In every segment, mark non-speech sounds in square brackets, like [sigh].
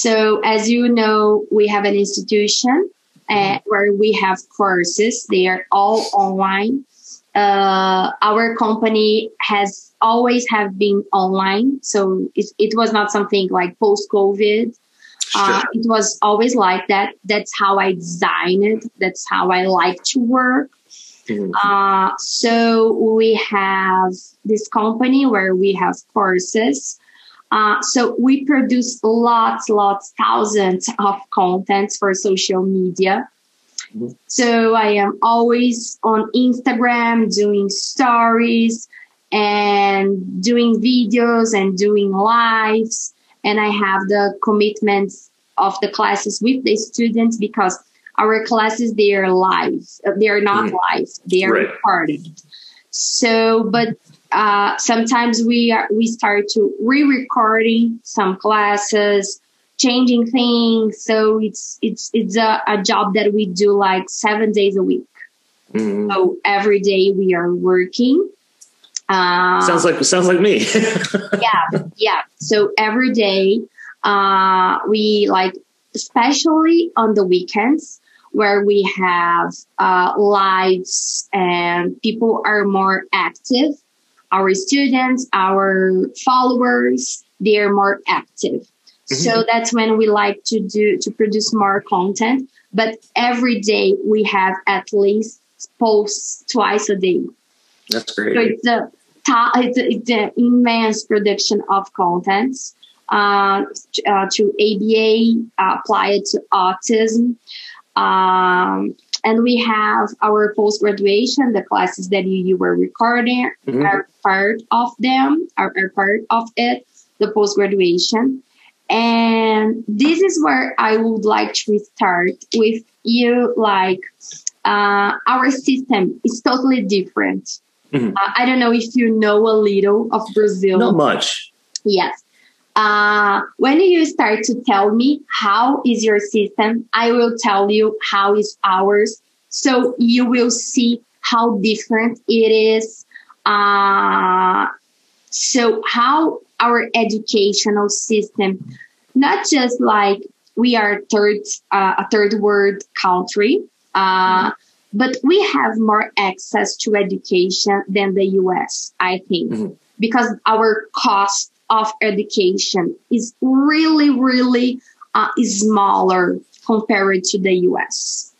So as you know, we have an institution uh, where we have courses. They are all online. Uh, our company has always have been online. So it, it was not something like post COVID. Uh, it was always like that. That's how I designed it. That's how I like to work. Mm-hmm. Uh, so we have this company where we have courses. Uh, so we produce lots, lots, thousands of contents for social media. Mm-hmm. So I am always on Instagram doing stories and doing videos and doing lives. And I have the commitments of the classes with the students because our classes they are live they are not mm. live they are right. recorded so but uh, sometimes we are we start to re-recording some classes changing things so it's it's it's a, a job that we do like seven days a week mm. so every day we are working uh, sounds like sounds like me [laughs] yeah yeah so every day uh, we like especially on the weekends where we have uh, lives and people are more active. Our students, our followers, they're more active. Mm-hmm. So that's when we like to do, to produce more content. But every day we have at least posts twice a day. That's great. So it's a, it's, a, it's an immense production of contents. Uh, uh, to ABA, uh, applied to autism, um, and we have our post graduation, the classes that you, you were recording mm-hmm. are part of them, are, are part of it, the post graduation. And this is where I would like to start with you. Like, uh, our system is totally different. Mm-hmm. Uh, I don't know if you know a little of Brazil. Not much. Yes. Uh, when you start to tell me how is your system, I will tell you how is ours. So you will see how different it is. Uh, so how our educational system, not just like we are third, uh, a third world country, uh, but we have more access to education than the US, I think, mm-hmm. because our cost of education is really, really uh, smaller compared to the US.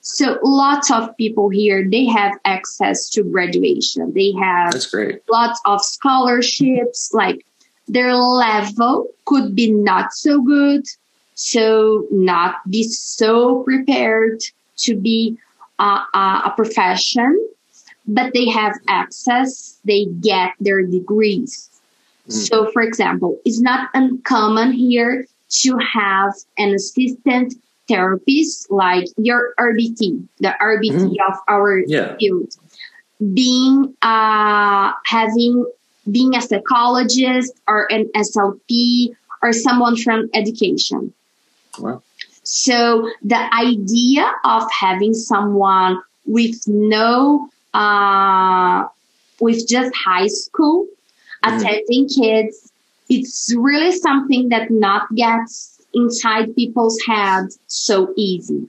So lots of people here, they have access to graduation. They have That's great. lots of scholarships, like their level could be not so good. So not be so prepared to be uh, a profession, but they have access. They get their degrees. Mm-hmm. So, for example, it's not uncommon here to have an assistant therapist like your RBT, the RBT mm-hmm. of our yeah. field, being uh, having being a psychologist or an SLP or someone from education. Wow. So the idea of having someone with no uh, with just high school mm-hmm. attending kids. It's really something that not gets inside people's heads so easy.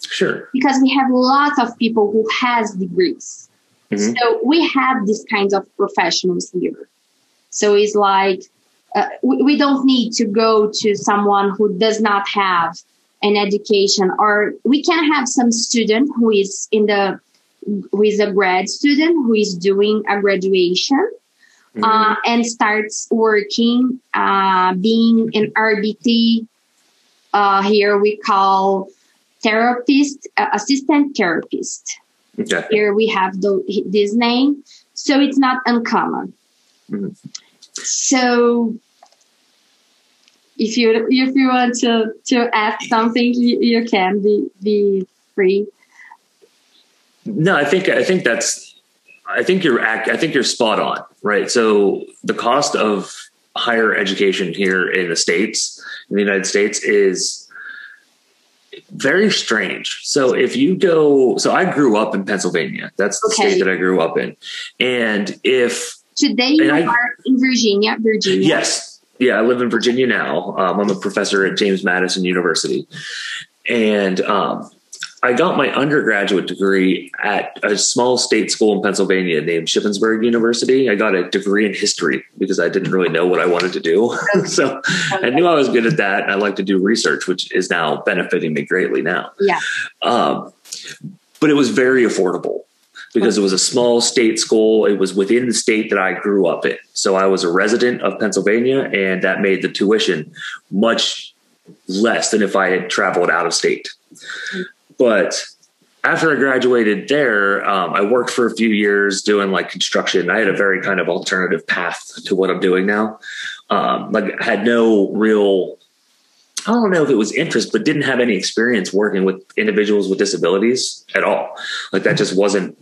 Sure. Because we have lots of people who has degrees. Mm-hmm. So we have these kinds of professionals here. So it's like uh, we, we don't need to go to someone who does not have an education or we can have some student who is in the who is a grad student who is doing a graduation mm-hmm. uh, and starts working, uh, being an RBT. Uh, here we call therapist, uh, assistant therapist. Okay. Here we have the, this name. So it's not uncommon. Mm-hmm. So if you if you want to to ask something, you, you can be be free. No, I think I think that's I think you're I think you're spot on, right? So the cost of higher education here in the states, in the United States, is very strange. So if you go, so I grew up in Pennsylvania. That's the okay. state that I grew up in, and if today you I, are in Virginia, Virginia. Yes, yeah, I live in Virginia now. Um, I'm a professor at James Madison University, and um, I got my undergraduate degree at a small state school in Pennsylvania named Shippensburg University. I got a degree in history because I didn't really know what I wanted to do. [laughs] so I knew I was good at that. I like to do research, which is now benefiting me greatly now. Yeah. Um, but it was very affordable because it was a small state school. It was within the state that I grew up in. So I was a resident of Pennsylvania, and that made the tuition much less than if I had traveled out of state. But after I graduated there, um, I worked for a few years doing like construction. I had a very kind of alternative path to what I'm doing now. Um, like I had no real, I don't know if it was interest, but didn't have any experience working with individuals with disabilities at all. Like that just wasn't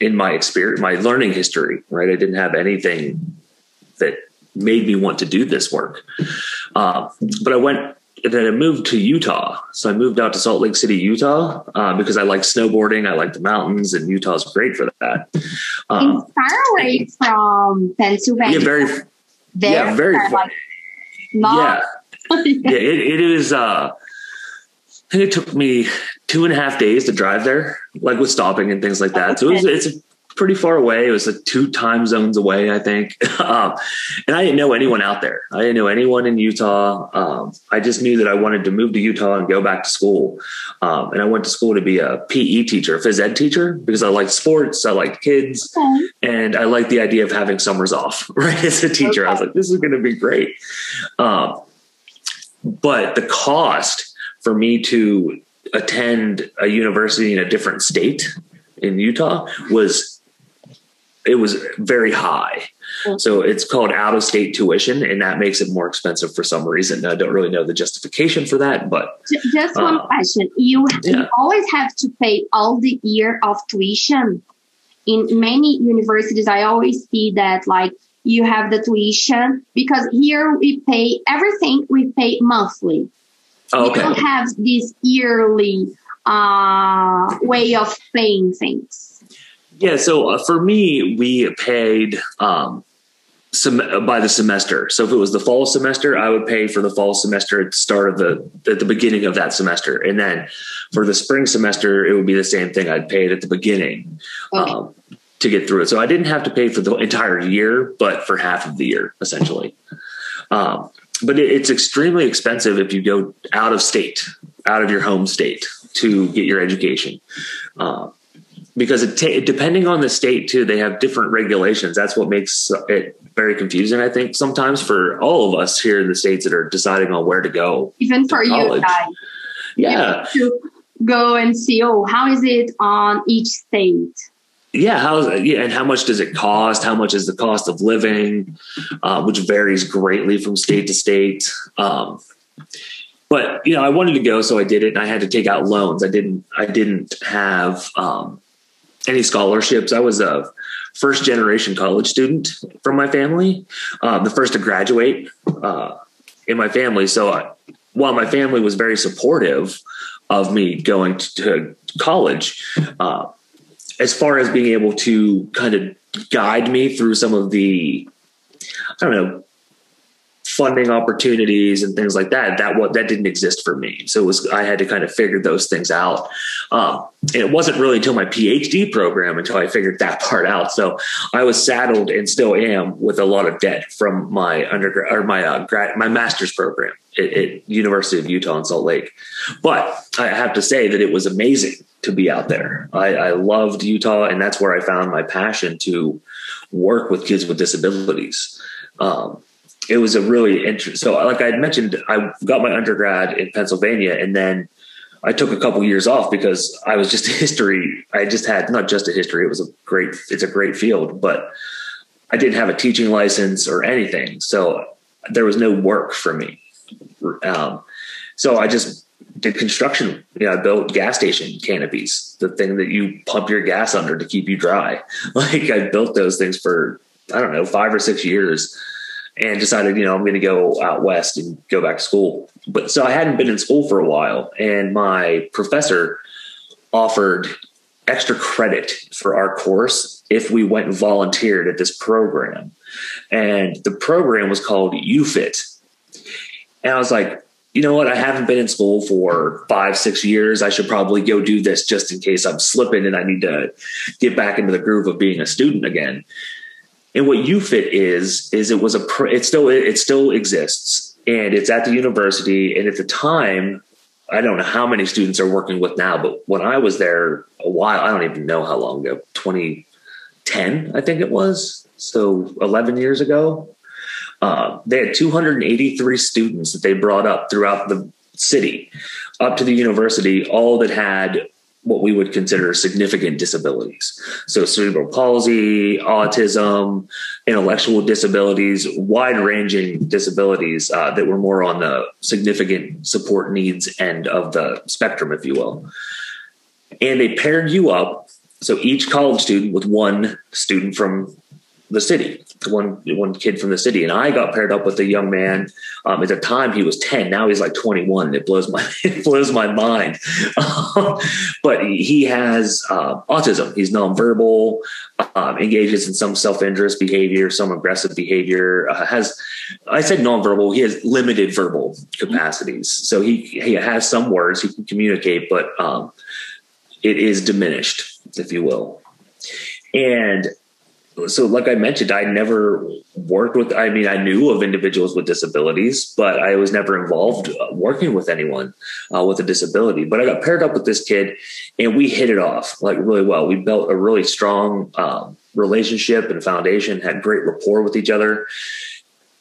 in my experience, my learning history, right? I didn't have anything that made me want to do this work. Uh, but I went then I moved to Utah. So I moved out to Salt Lake City, Utah, uh, because I like snowboarding. I like the mountains, and Utah's great for that. Um, far away from Pennsylvania. Yeah, very. very yeah, very far. Like, not, yeah, yeah. It, it is. Uh, I think it took me two and a half days to drive there, like with stopping and things like that. So it was, it's pretty far away. It was like two time zones away, I think. [laughs] um, and I didn't know anyone out there. I didn't know anyone in Utah. Um, I just knew that I wanted to move to Utah and go back to school. Um, and I went to school to be a PE teacher, a phys ed teacher, because I like sports, I like kids, okay. and I like the idea of having summers off. [laughs] Right, as a teacher, okay. I was like, this is going to be great. Um, but the cost for me to attend a university in a different state in Utah was it was very high. Mm-hmm. So it's called out of state tuition, and that makes it more expensive for some reason. I don't really know the justification for that, but just one uh, question: you, yeah. you always have to pay all the year of tuition. In many universities, I always see that like you have the tuition because here we pay everything. We pay monthly. Oh, okay. We don't have this yearly uh, way of paying things. Yeah, so uh, for me, we paid um, sem- by the semester. So if it was the fall semester, I would pay for the fall semester at the start of the at the beginning of that semester, and then for the spring semester, it would be the same thing. I'd pay it at the beginning okay. um, to get through it. So I didn't have to pay for the entire year, but for half of the year, essentially. Um, but it, it's extremely expensive if you go out of state, out of your home state to get your education. Uh, because it ta- depending on the state too, they have different regulations. That's what makes it very confusing. I think sometimes for all of us here in the states that are deciding on where to go, even for you guys, yeah, to go and see. Oh, how is it on each state? Yeah, how yeah, and how much does it cost? How much is the cost of living, uh, which varies greatly from state to state. Um, but you know, I wanted to go, so I did it. And I had to take out loans. I didn't. I didn't have um, any scholarships. I was a first generation college student from my family, um, the first to graduate uh, in my family. So I, while my family was very supportive of me going to, to college, uh, as far as being able to kind of guide me through some of the, I don't know, funding opportunities and things like that that what that didn't exist for me. So it was i had to kind of figure those things out. Um, and it wasn't really until my phd program until i figured that part out. So i was saddled and still am with a lot of debt from my undergrad or my uh, grad my master's program at, at university of utah in salt lake. But i have to say that it was amazing to be out there. I, I loved utah and that's where i found my passion to work with kids with disabilities. Um, it was a really interesting. So, like I had mentioned, I got my undergrad in Pennsylvania, and then I took a couple years off because I was just [laughs] history. I just had not just a history. It was a great. It's a great field, but I didn't have a teaching license or anything, so there was no work for me. Um, so I just did construction. You know, I built gas station canopies, the thing that you pump your gas under to keep you dry. [laughs] Like I built those things for I don't know five or six years and decided, you know, I'm going to go out west and go back to school. But so I hadn't been in school for a while, and my professor offered extra credit for our course if we went and volunteered at this program. And the program was called UFIT. And I was like, you know what? I haven't been in school for five, six years. I should probably go do this just in case I'm slipping and I need to get back into the groove of being a student again. And what UFIT is, is it was a, it still, it still exists and it's at the university. And at the time, I don't know how many students are working with now, but when I was there a while, I don't even know how long ago, 2010, I think it was. So 11 years ago, uh, they had 283 students that they brought up throughout the city up to the university, all that had what we would consider significant disabilities. So cerebral palsy, autism, intellectual disabilities, wide ranging disabilities uh, that were more on the significant support needs end of the spectrum, if you will. And they paired you up. So each college student with one student from the city, one one kid from the city, and I got paired up with a young man. Um, at the time, he was ten. Now he's like twenty one, it blows my [laughs] it blows my mind. [laughs] but he has uh, autism. He's nonverbal, um, engages in some self injurious behavior, some aggressive behavior. Uh, has I said nonverbal? He has limited verbal capacities. So he he has some words he can communicate, but um, it is diminished, if you will. And so like i mentioned i never worked with i mean i knew of individuals with disabilities but i was never involved uh, working with anyone uh, with a disability. But i got paired up with this kid and we hit it off like really well. We built a really strong um, relationship and foundation had great rapport with each other.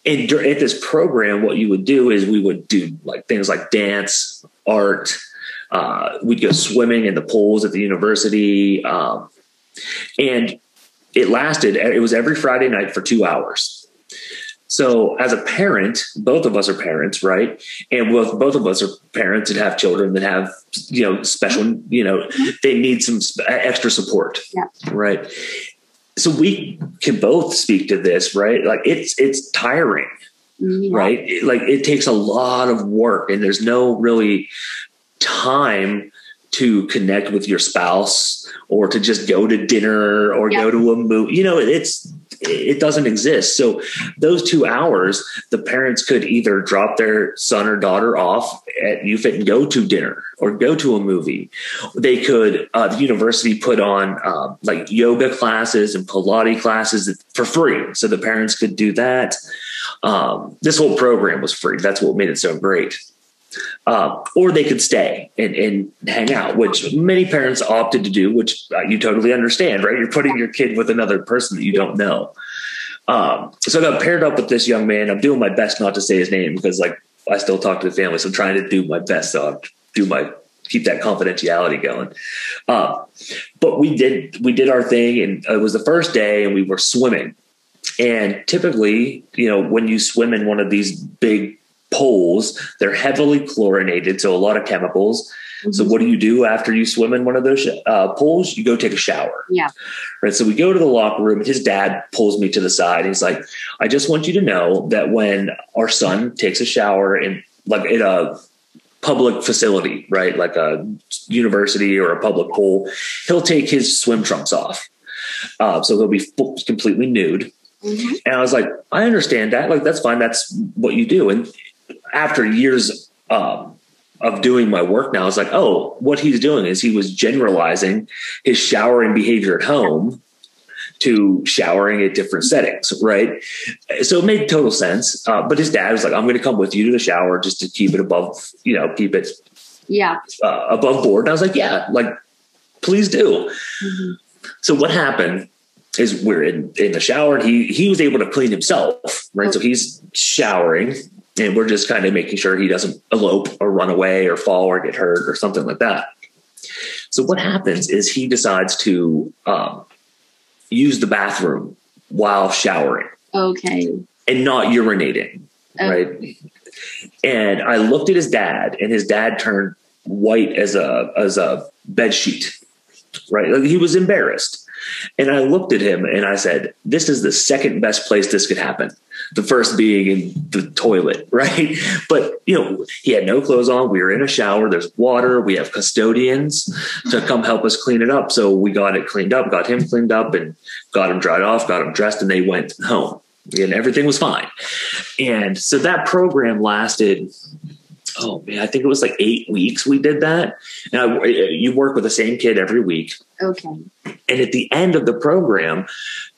And at this program what you would do is we would do like things like dance art uh, we'd go swimming in the pools at the university um, and it lasted, it was every Friday night for two hours. So as a parent, both of us are parents, right? And both both of us are parents that have children that have, you know, special, mm-hmm. you know, mm-hmm. they need some extra support, yeah. right? So we can both speak to this, right? Like it's it's tiring, yeah. right? Like it takes a lot of work, and there's no really time to connect with your spouse or to just go to dinner or go to a movie. You know, it's it doesn't exist. So those two hours, the parents could either drop their son or daughter off at UFIT and go to dinner or go to a movie. They could, uh, the university put on uh, like yoga classes and Pilates classes for free. So the parents could do that. Um, this whole program was free. That's what made it so great. Uh, or they could stay and, and, hang out, which many parents opted to do, which uh, you totally understand, right? You're putting your kid with another person that you don't know. Um, so I got paired up with this young man. I'm doing my best not to say his name because, like, I still talk to the family, so I'm trying to do my best. So I do my keep that confidentiality going. Uh, but we did we did our thing, and it was the first day, and we were swimming. And typically, you know, when you swim in one of these big pools. They're heavily chlorinated, so a lot of chemicals. Mm-hmm. So what do you do after you swim in one of those uh, pools? You go take a shower. Yeah. Right. So we go to the locker room, and his dad pulls me to the side. He's like, "I just want you to know that when our son takes a shower in like in a public facility, right, like a university or a public pool, he'll take his swim trunks off. Uh, so he'll be completely nude." Mm-hmm. And I was like, I understand that. Like, that's fine. That's what you do. And after years um, of doing my work now, it's like, oh, what he's doing is he was generalizing his showering behavior at home to showering at different settings, right? So it made total sense. Uh, but his dad was like, I'm going to come with you to the shower just to keep it above, you know, keep it yeah uh, above board. And I was like, yeah, like, please do. Mm-hmm. So what happened is we're in, in the shower and he, he was able to clean himself, right? Okay. So he's showering and we're just kind of making sure he doesn't elope or run away or fall or get hurt or something like that. So what happens is he decides to um, use the bathroom while showering. Okay. And not urinating. Okay. Right. And I looked at his dad, and his dad turned white as a as a bed sheet. Right. Like he was embarrassed. And I looked at him and I said, This is the second best place this could happen. The first being in the toilet, [laughs] right? But, you know, he had no clothes on. We were in a shower. There's water. We have custodians to come help us clean it up. So we got it cleaned up, got him cleaned up, and got him dried off, got him dressed, and they went home. And everything was fine. And so that program lasted oh man, I think it was like eight weeks we did that. And I, you work with the same kid every week. Okay. And at the end of the program,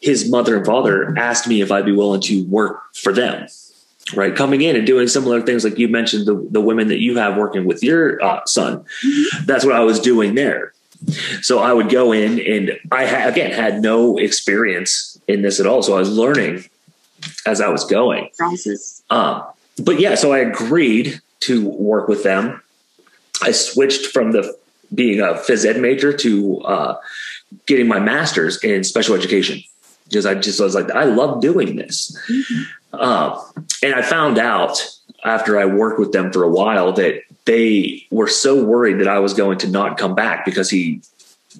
his mother and father asked me if I'd be willing to work for them. Right, coming in and doing similar things like you mentioned the the women that you have working with your uh, son. Mm-hmm. That's what I was doing there. So I would go in, and I ha- again had no experience in this at all. So I was learning as I was going. Process. Um, but yeah, so I agreed to work with them. I switched from the being a phys ed major to uh, getting my master's in special education because I just I was like I love doing this, mm-hmm. uh, and I found out after I worked with them for a while that they were so worried that I was going to not come back because he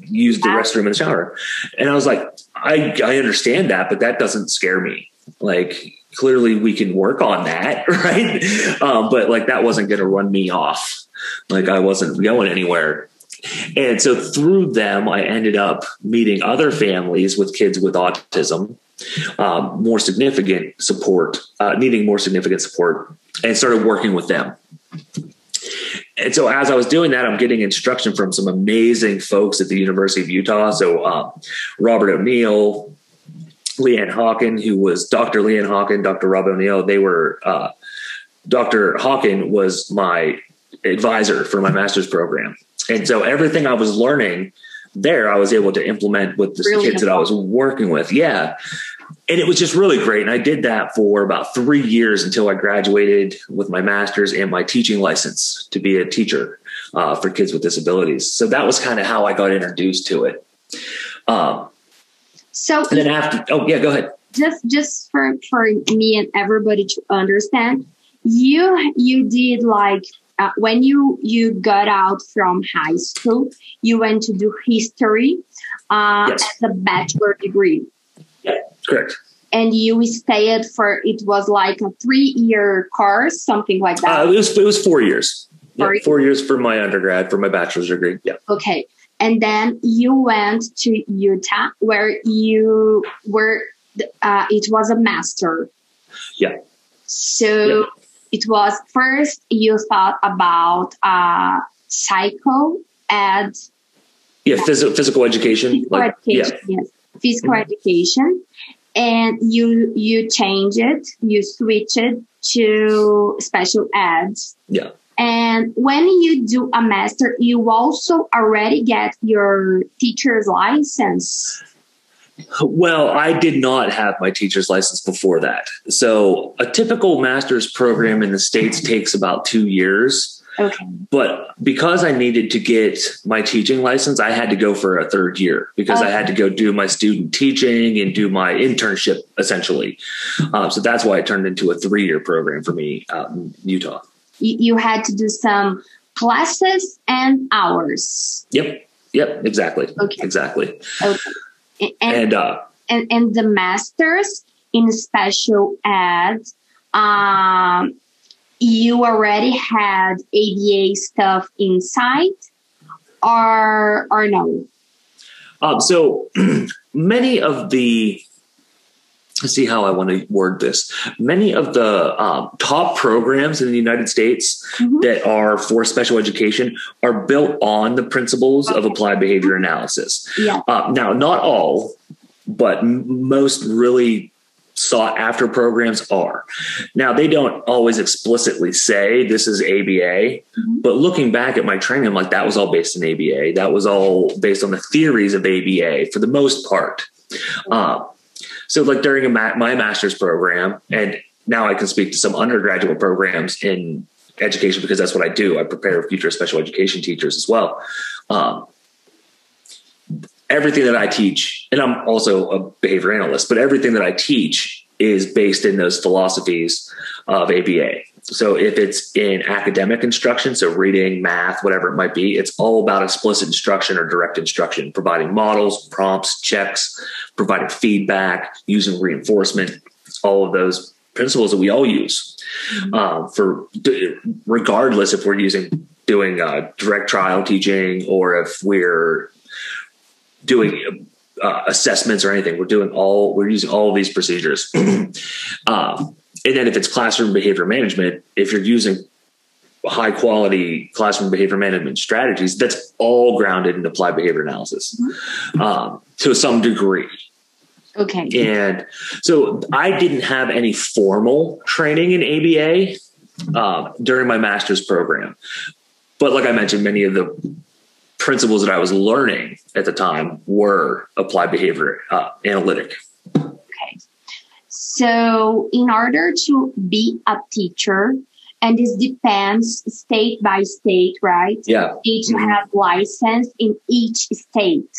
used the restroom in the shower, and I was like I I understand that, but that doesn't scare me. Like clearly we can work on that, [laughs] right? Um, but like that wasn't going to run me off. Like I wasn't going anywhere. And so through them, I ended up meeting other families with kids with autism, um, more significant support, uh, needing more significant support, and started working with them. And so as I was doing that, I'm getting instruction from some amazing folks at the University of Utah. So uh, Robert O'Neill, Leanne Hawken, who was Dr. Leanne Hawken, Dr. Rob O'Neill. They were uh, Dr. Hawken was my advisor for my master's program, and so everything I was learning there, I was able to implement with the really kids that I was working with. Yeah. And it was just really great. And I did that for about three years until I graduated with my master's and my teaching license to be a teacher uh, for kids with disabilities. So that was kind of how I got introduced to it. Um, so and then after, oh yeah, go ahead. Just just for for me and everybody to understand, you you did like uh, when you you got out from high school, you went to do history uh, yes. as a bachelor degree. Yeah, correct. And you stayed for it was like a three year course, something like that. Uh, it was it was four years. Four, yeah, four years for my undergrad for my bachelor's degree. Yeah. Okay and then you went to Utah where you were uh, it was a master yeah so yeah. it was first you thought about uh psycho ed yeah phys- physical education physical like, education yeah. yes physical mm-hmm. education and you you change it you switch it to special ed yeah and when you do a master, you also already get your teacher's license. Well, I did not have my teacher's license before that. So a typical master's program in the States takes about two years. Okay. But because I needed to get my teaching license, I had to go for a third year because okay. I had to go do my student teaching and do my internship essentially. Um, so that's why it turned into a three year program for me out in Utah you, you had to do some classes and hours. Yep. Yep. Exactly. Okay. Exactly. Okay. And, and, uh, and, and the masters in special ed, um, you already had ABA stuff inside or, or no? Um, so [clears throat] many of the see how I want to word this. Many of the um, top programs in the United States mm-hmm. that are for special education are built on the principles okay. of applied behavior analysis. Yeah. Uh, now, not all, but m- most really sought after programs are. Now, they don't always explicitly say this is ABA, mm-hmm. but looking back at my training, I'm like, that was all based in ABA. That was all based on the theories of ABA for the most part. Uh, so like during ma- my master's program, and now I can speak to some undergraduate programs in education because that's what I do. I prepare future special education teachers as well. Um, everything that I teach, and I'm also a behavior analyst, but everything that I teach is based in those philosophies of ABA. So if it's in academic instruction, so reading, math, whatever it might be, it's all about explicit instruction or direct instruction, providing models, prompts, checks, providing feedback, using reinforcement, all of those principles that we all use mm-hmm. uh, for regardless if we're using doing uh, direct trial teaching or if we're doing uh, assessments or anything. We're doing all we're using all of these procedures. [clears throat] um, and then if it's classroom behavior management, if you're using high quality classroom behavior management strategies, that's all grounded in applied behavior analysis mm-hmm. um, to some degree. Okay. And so I didn't have any formal training in ABA uh, during my master's program. But like I mentioned, many of the principles that I was learning at the time were applied behavior uh, analytic. So, in order to be a teacher, and this depends state by state, right? Yeah. You need to mm-hmm. have license in each state.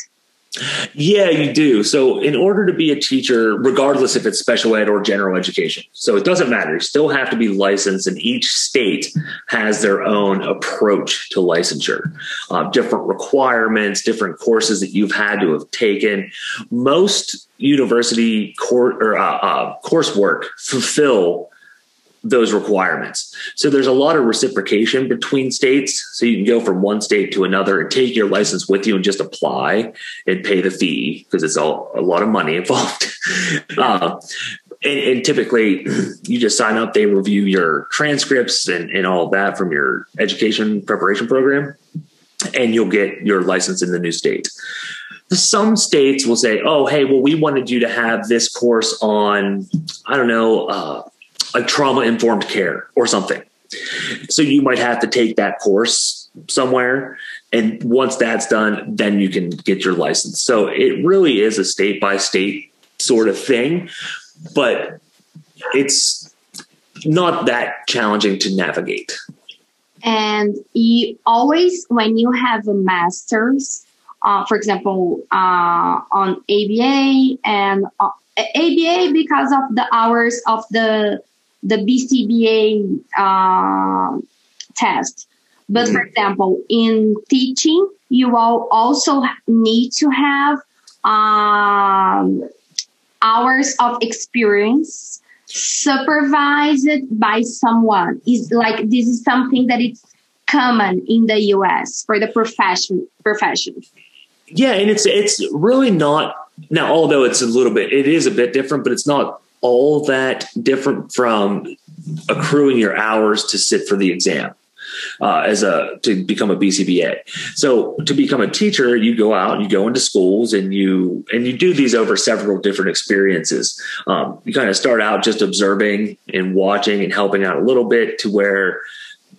Yeah, you do. So, in order to be a teacher, regardless if it's special ed or general education, so it doesn't matter. You still have to be licensed, and each state has their own approach to licensure, uh, different requirements, different courses that you've had to have taken. Most university court or uh, uh, coursework fulfill those requirements. So there's a lot of reciprocation between states. So you can go from one state to another and take your license with you and just apply and pay the fee because it's all a lot of money [laughs] involved. uh, and, and, typically [clears throat] you just sign up, they review your transcripts and, and all that from your education preparation program, and you'll get your license in the new state. Some states will say, oh, hey, well, we wanted you to have this course on, I don't know, uh, like trauma informed care or something. So you might have to take that course somewhere. And once that's done, then you can get your license. So it really is a state by state sort of thing, but it's not that challenging to navigate. And you always, when you have a master's, uh, for example, uh, on ABA and uh, ABA because of the hours of the the BCBA uh, test. But mm for example, in teaching, you all also need to have um, hours of experience supervised by someone. Is like this is something that it's common in the US for the profession profession. Yeah, and it's it's really not now. Although it's a little bit, it is a bit different, but it's not all that different from accruing your hours to sit for the exam uh, as a to become a BCBA. So to become a teacher, you go out, you go into schools, and you and you do these over several different experiences. Um, you kind of start out just observing and watching and helping out a little bit to where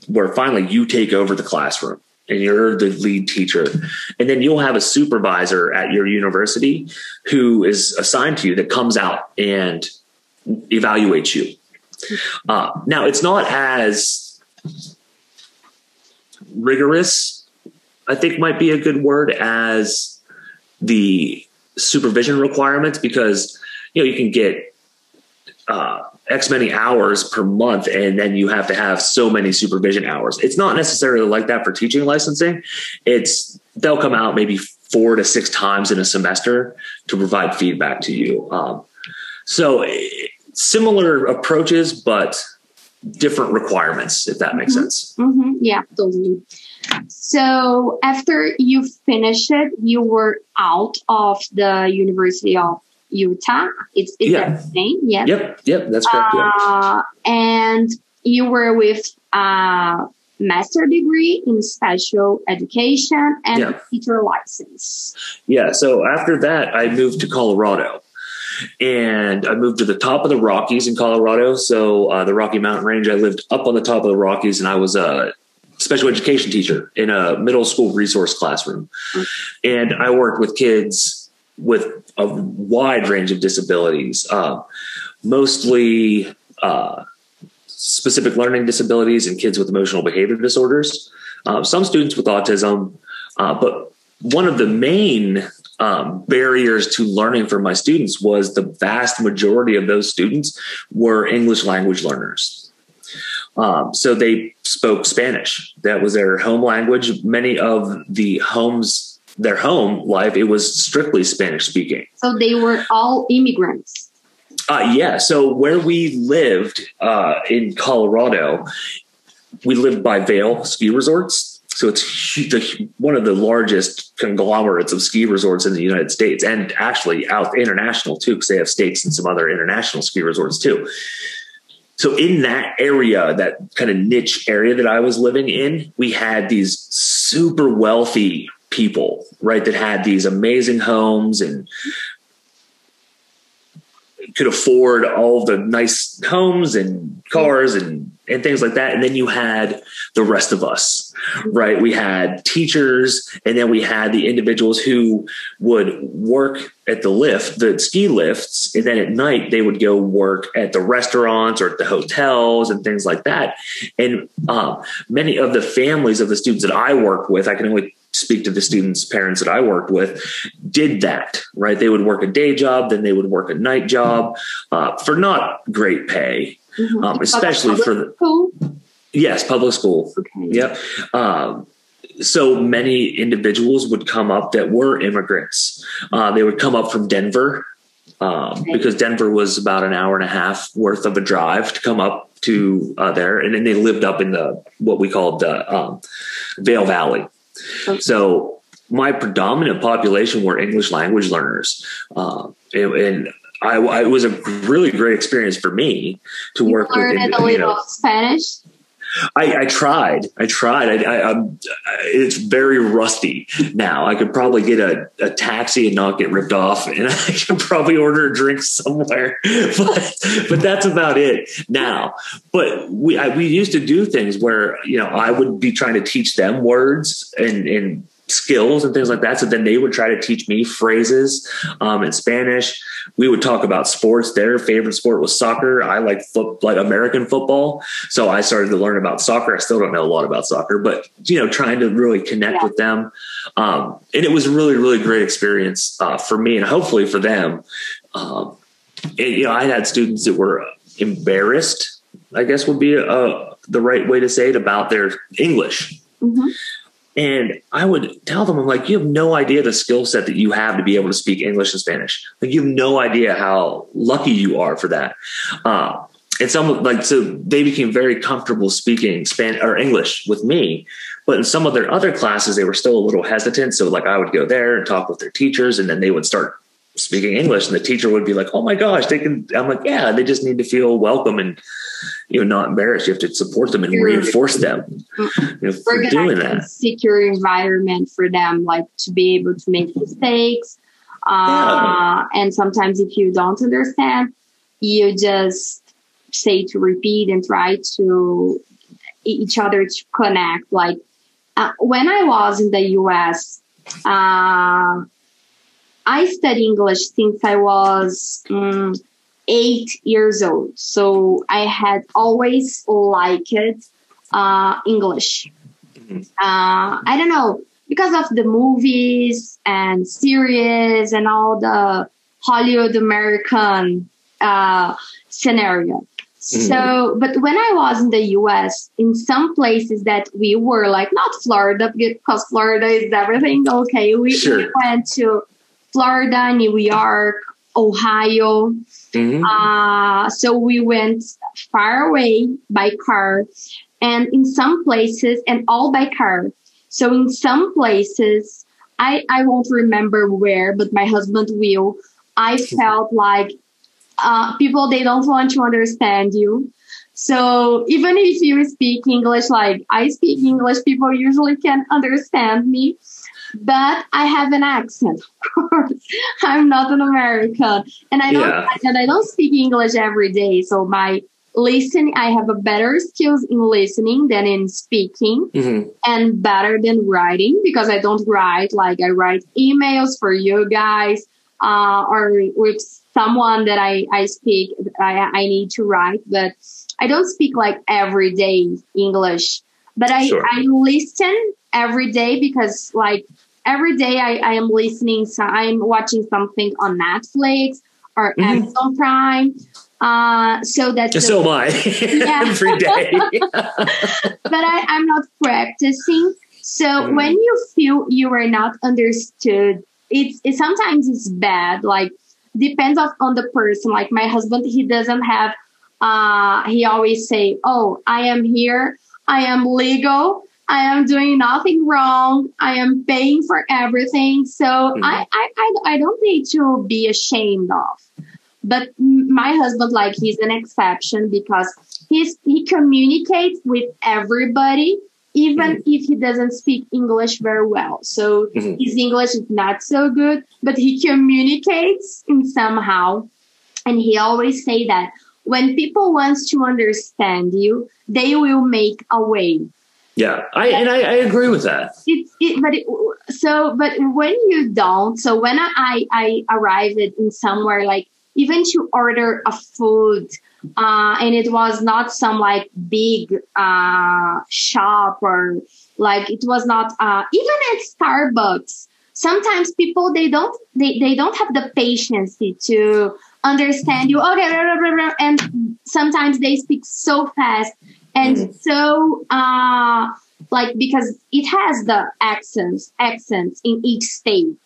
where finally you take over the classroom and you're the lead teacher. And then you'll have a supervisor at your university who is assigned to you that comes out and evaluates you. Uh, now, it's not as rigorous, I think might be a good word, as the supervision requirements because you know you can get uh, X many hours per month, and then you have to have so many supervision hours. It's not necessarily like that for teaching licensing. It's they'll come out maybe four to six times in a semester to provide feedback to you. Um, so similar approaches, but different requirements, if that makes mm-hmm. sense. Mm-hmm. Yeah, totally. So after you finished it, you were out of the University of Utah. It's, it's yeah. that name, yeah. Yep, yep, that's correct. Uh, yeah. And you were with a master degree in special education and yeah. teacher license. Yeah. So after that, I moved to Colorado and I moved to the top of the Rockies in Colorado. So uh, the Rocky Mountain Range, I lived up on the top of the Rockies, and I was a special education teacher in a middle school resource classroom, and I worked with kids with a wide range of disabilities, uh, mostly. Uh, specific learning disabilities and kids with emotional behavior disorders, uh, some students with autism, uh, but one of the main um, barriers to learning for my students was the vast majority of those students were English language learners. Um, so they spoke Spanish. That was their home language. Many of the homes, their home life, it was strictly Spanish speaking. So they were all immigrants. Uh, yeah. So where we lived uh, in Colorado, we lived by Vail ski resorts. So it's the, one of the largest conglomerates of ski resorts in the United States and actually out international too, because they have stakes in some other international ski resorts too. So in that area, that kind of niche area that I was living in, we had these super wealthy people, right? That had these amazing homes and could afford all the nice homes and cars and and things like that. And then you had the rest of us, right? We had teachers, and then we had the individuals who would work at the lift, the ski lifts, and then at night they would go work at the restaurants or at the hotels and things like that. And um, many of the families of the students that I worked with, I can only speak to the students' parents that I worked with, did that, right? They would work a day job, then they would work a night job uh, for not great pay mm-hmm. um, especially for the school? yes, public school. Okay. Yep. Um, so many individuals would come up that were immigrants. Uh, they would come up from Denver um, okay. because Denver was about an hour and a half worth of a drive to come up to uh, there, and then they lived up in the what we called the um, Vail Valley. Okay. So my predominant population were English language learners, uh, and, and I, I, it was a really great experience for me to you work with. a little Spanish. I, I, tried. I tried. I, I, it's very rusty now. I could probably get a, a, taxi and not get ripped off, and [laughs] I could probably order a drink somewhere. [laughs] But but that's about it now. But we we used to do things where you know I would be trying to teach them words and and skills and things like that. So then they would try to teach me phrases um, in Spanish. We would talk about sports. Their favorite sport was soccer. I like foot, like American football. So I started to learn about soccer. I still don't know a lot about soccer, but you know, trying to really connect yeah. with them. Um, and it was a really, really great experience uh, for me and hopefully for them. Um, and, you know, I had students that were embarrassed, I guess would be a, a, the right way to say it about their English. Mm-hmm and I would tell them, I'm like, you have no idea the skill set that you have to be able to speak English and Spanish. Like, you have no idea how lucky you are for that. Uh, and some like so they became very comfortable speaking Spanish or English with me, but in some of their other classes they were still a little hesitant. So like I would go there and talk with their teachers, and then they would start speaking English, and the teacher would be like, "Oh my gosh, they can." I'm like, "Yeah, they just need to feel welcome and you know not embarrassed. You have to support them and reinforce them you know, for doing that. Secure environment for them, like to be able to make mistakes. Uh, yeah. And sometimes, if you don't understand, you just say to repeat and try to each other to connect. Like uh, when I was in the U.S. Uh, I studied English since I was um, eight years old. So I had always liked uh, English. Mm-hmm. Uh, I don't know, because of the movies and series and all the Hollywood American uh, scenario. Mm-hmm. So, but when I was in the US, in some places that we were like, not Florida, because Florida is everything. Okay. We, sure. we went to Florida, New York, Ohio. Mm-hmm. Uh, so we went far away by car and in some places and all by car. So in some places, I, I won't remember where, but my husband will. I felt like uh, people, they don't want to understand you. So even if you speak English, like I speak English, people usually can understand me but I have an accent, [laughs] of course. I'm not an American. And I don't yeah. and I don't speak English every day. So my listening I have a better skills in listening than in speaking mm-hmm. and better than writing because I don't write like I write emails for you guys uh, or with someone that I, I speak I, I need to write but I don't speak like everyday English but I, sure. I listen every day because like every day I, I am listening, so I'm watching something on Netflix or mm-hmm. Amazon Prime. Uh, so that's so am I [laughs] every day. [laughs] but I, I'm not practicing. So mm. when you feel you are not understood, it's it, sometimes it's bad. Like depends of, on the person. Like my husband, he doesn't have. Uh, he always say, "Oh, I am here. I am legal. I am doing nothing wrong. I am paying for everything. So mm-hmm. I, I, I, I don't need to be ashamed of. But my husband, like, he's an exception because he's he communicates with everybody, even mm-hmm. if he doesn't speak English very well. So mm-hmm. his English is not so good, but he communicates in somehow. And he always say that when people wants to understand you, they will make a way. Yeah, I and I, I agree with that. It, it, but it, so, but when you don't, so when I I arrived in somewhere like even to order a food, uh, and it was not some like big uh, shop or like it was not uh, even at Starbucks. Sometimes people they don't they, they don't have the patience to understand you. Okay, and sometimes they speak so fast and mm-hmm. so uh like because it has the accents accents in each state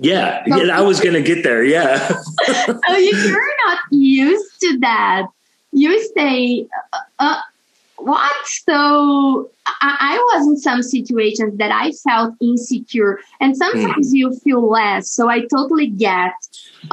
yeah, so yeah i was gonna get there yeah [laughs] so if you're not used to that you say uh, uh, what so I, I, was in some situations that i felt insecure and sometimes mm. you feel less so i totally get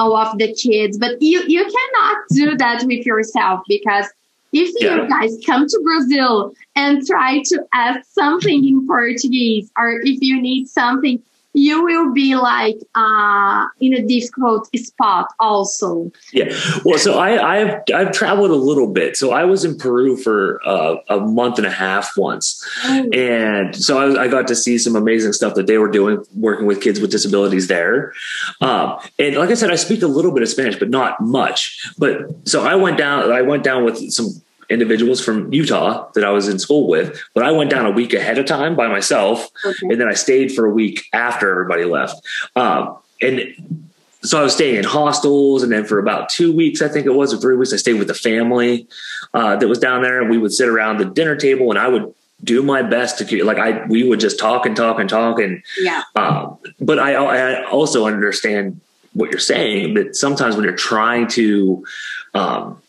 all of the kids but you you cannot do that with yourself because if yeah. you guys come to Brazil and try to ask something in Portuguese, or if you need something, you will be like uh, in a difficult spot also. Yeah. Well, so I, I've I've traveled a little bit. So I was in Peru for uh, a month and a half once, oh. and so I, I, got to see some amazing stuff that they were doing, working with kids with disabilities there. Um, and like I said, I speak a little bit of Spanish, but not much. But so I went down. I went down with some individuals from Utah that I was in school with, but I went down a week ahead of time by myself, okay. and then I stayed for a week after everybody left. Um, and so I was staying in hostels, and then for about two weeks, I think it was, or three weeks, I stayed with the family uh, that was down there, and we would sit around the dinner table, and I would do my best to like I we would just talk and talk and talk and yeah. Um, but I I also understand what you're saying that sometimes when you're trying to um,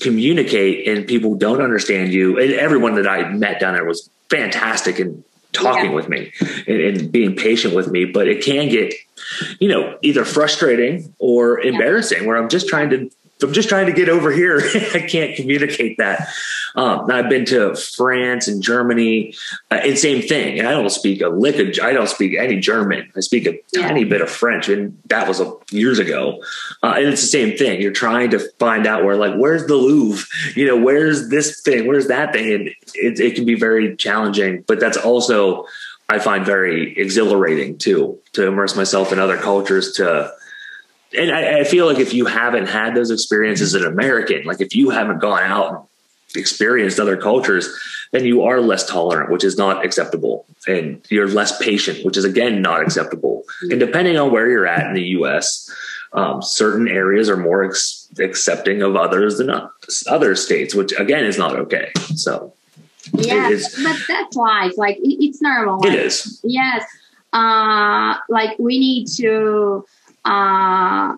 communicate and people don't understand you. And everyone that I met down there was fantastic and talking yeah. with me and, and, being patient with me. But it can get, you know, either frustrating or embarrassing yeah. where I'm just trying to I'm just trying to get over here. [laughs] I can't communicate that. Um, I've been to France and Germany, uh, and same thing. And I don't speak a lick of, I don't speak any German. I speak a yeah. tiny bit of French, and that was a, years ago. Uh, and it's the same thing. You're trying to find out where, like, where's the Louvre? You know, where's this thing? Where's that thing? And it, it can be very challenging, but that's also I find very exhilarating too to immerse myself in other cultures to and I, I, feel like if you haven't had those experiences as an American, like if you haven't gone out and experienced other cultures, then you are less tolerant, which is not acceptable. And you're less patient, which is again not acceptable. And depending on where you're at in the US, um, certain areas are more ex- accepting of others than other states, which again is not okay. So, yes, but that's life. Like it's normal. It is. Yes. Uh, like we need to uh,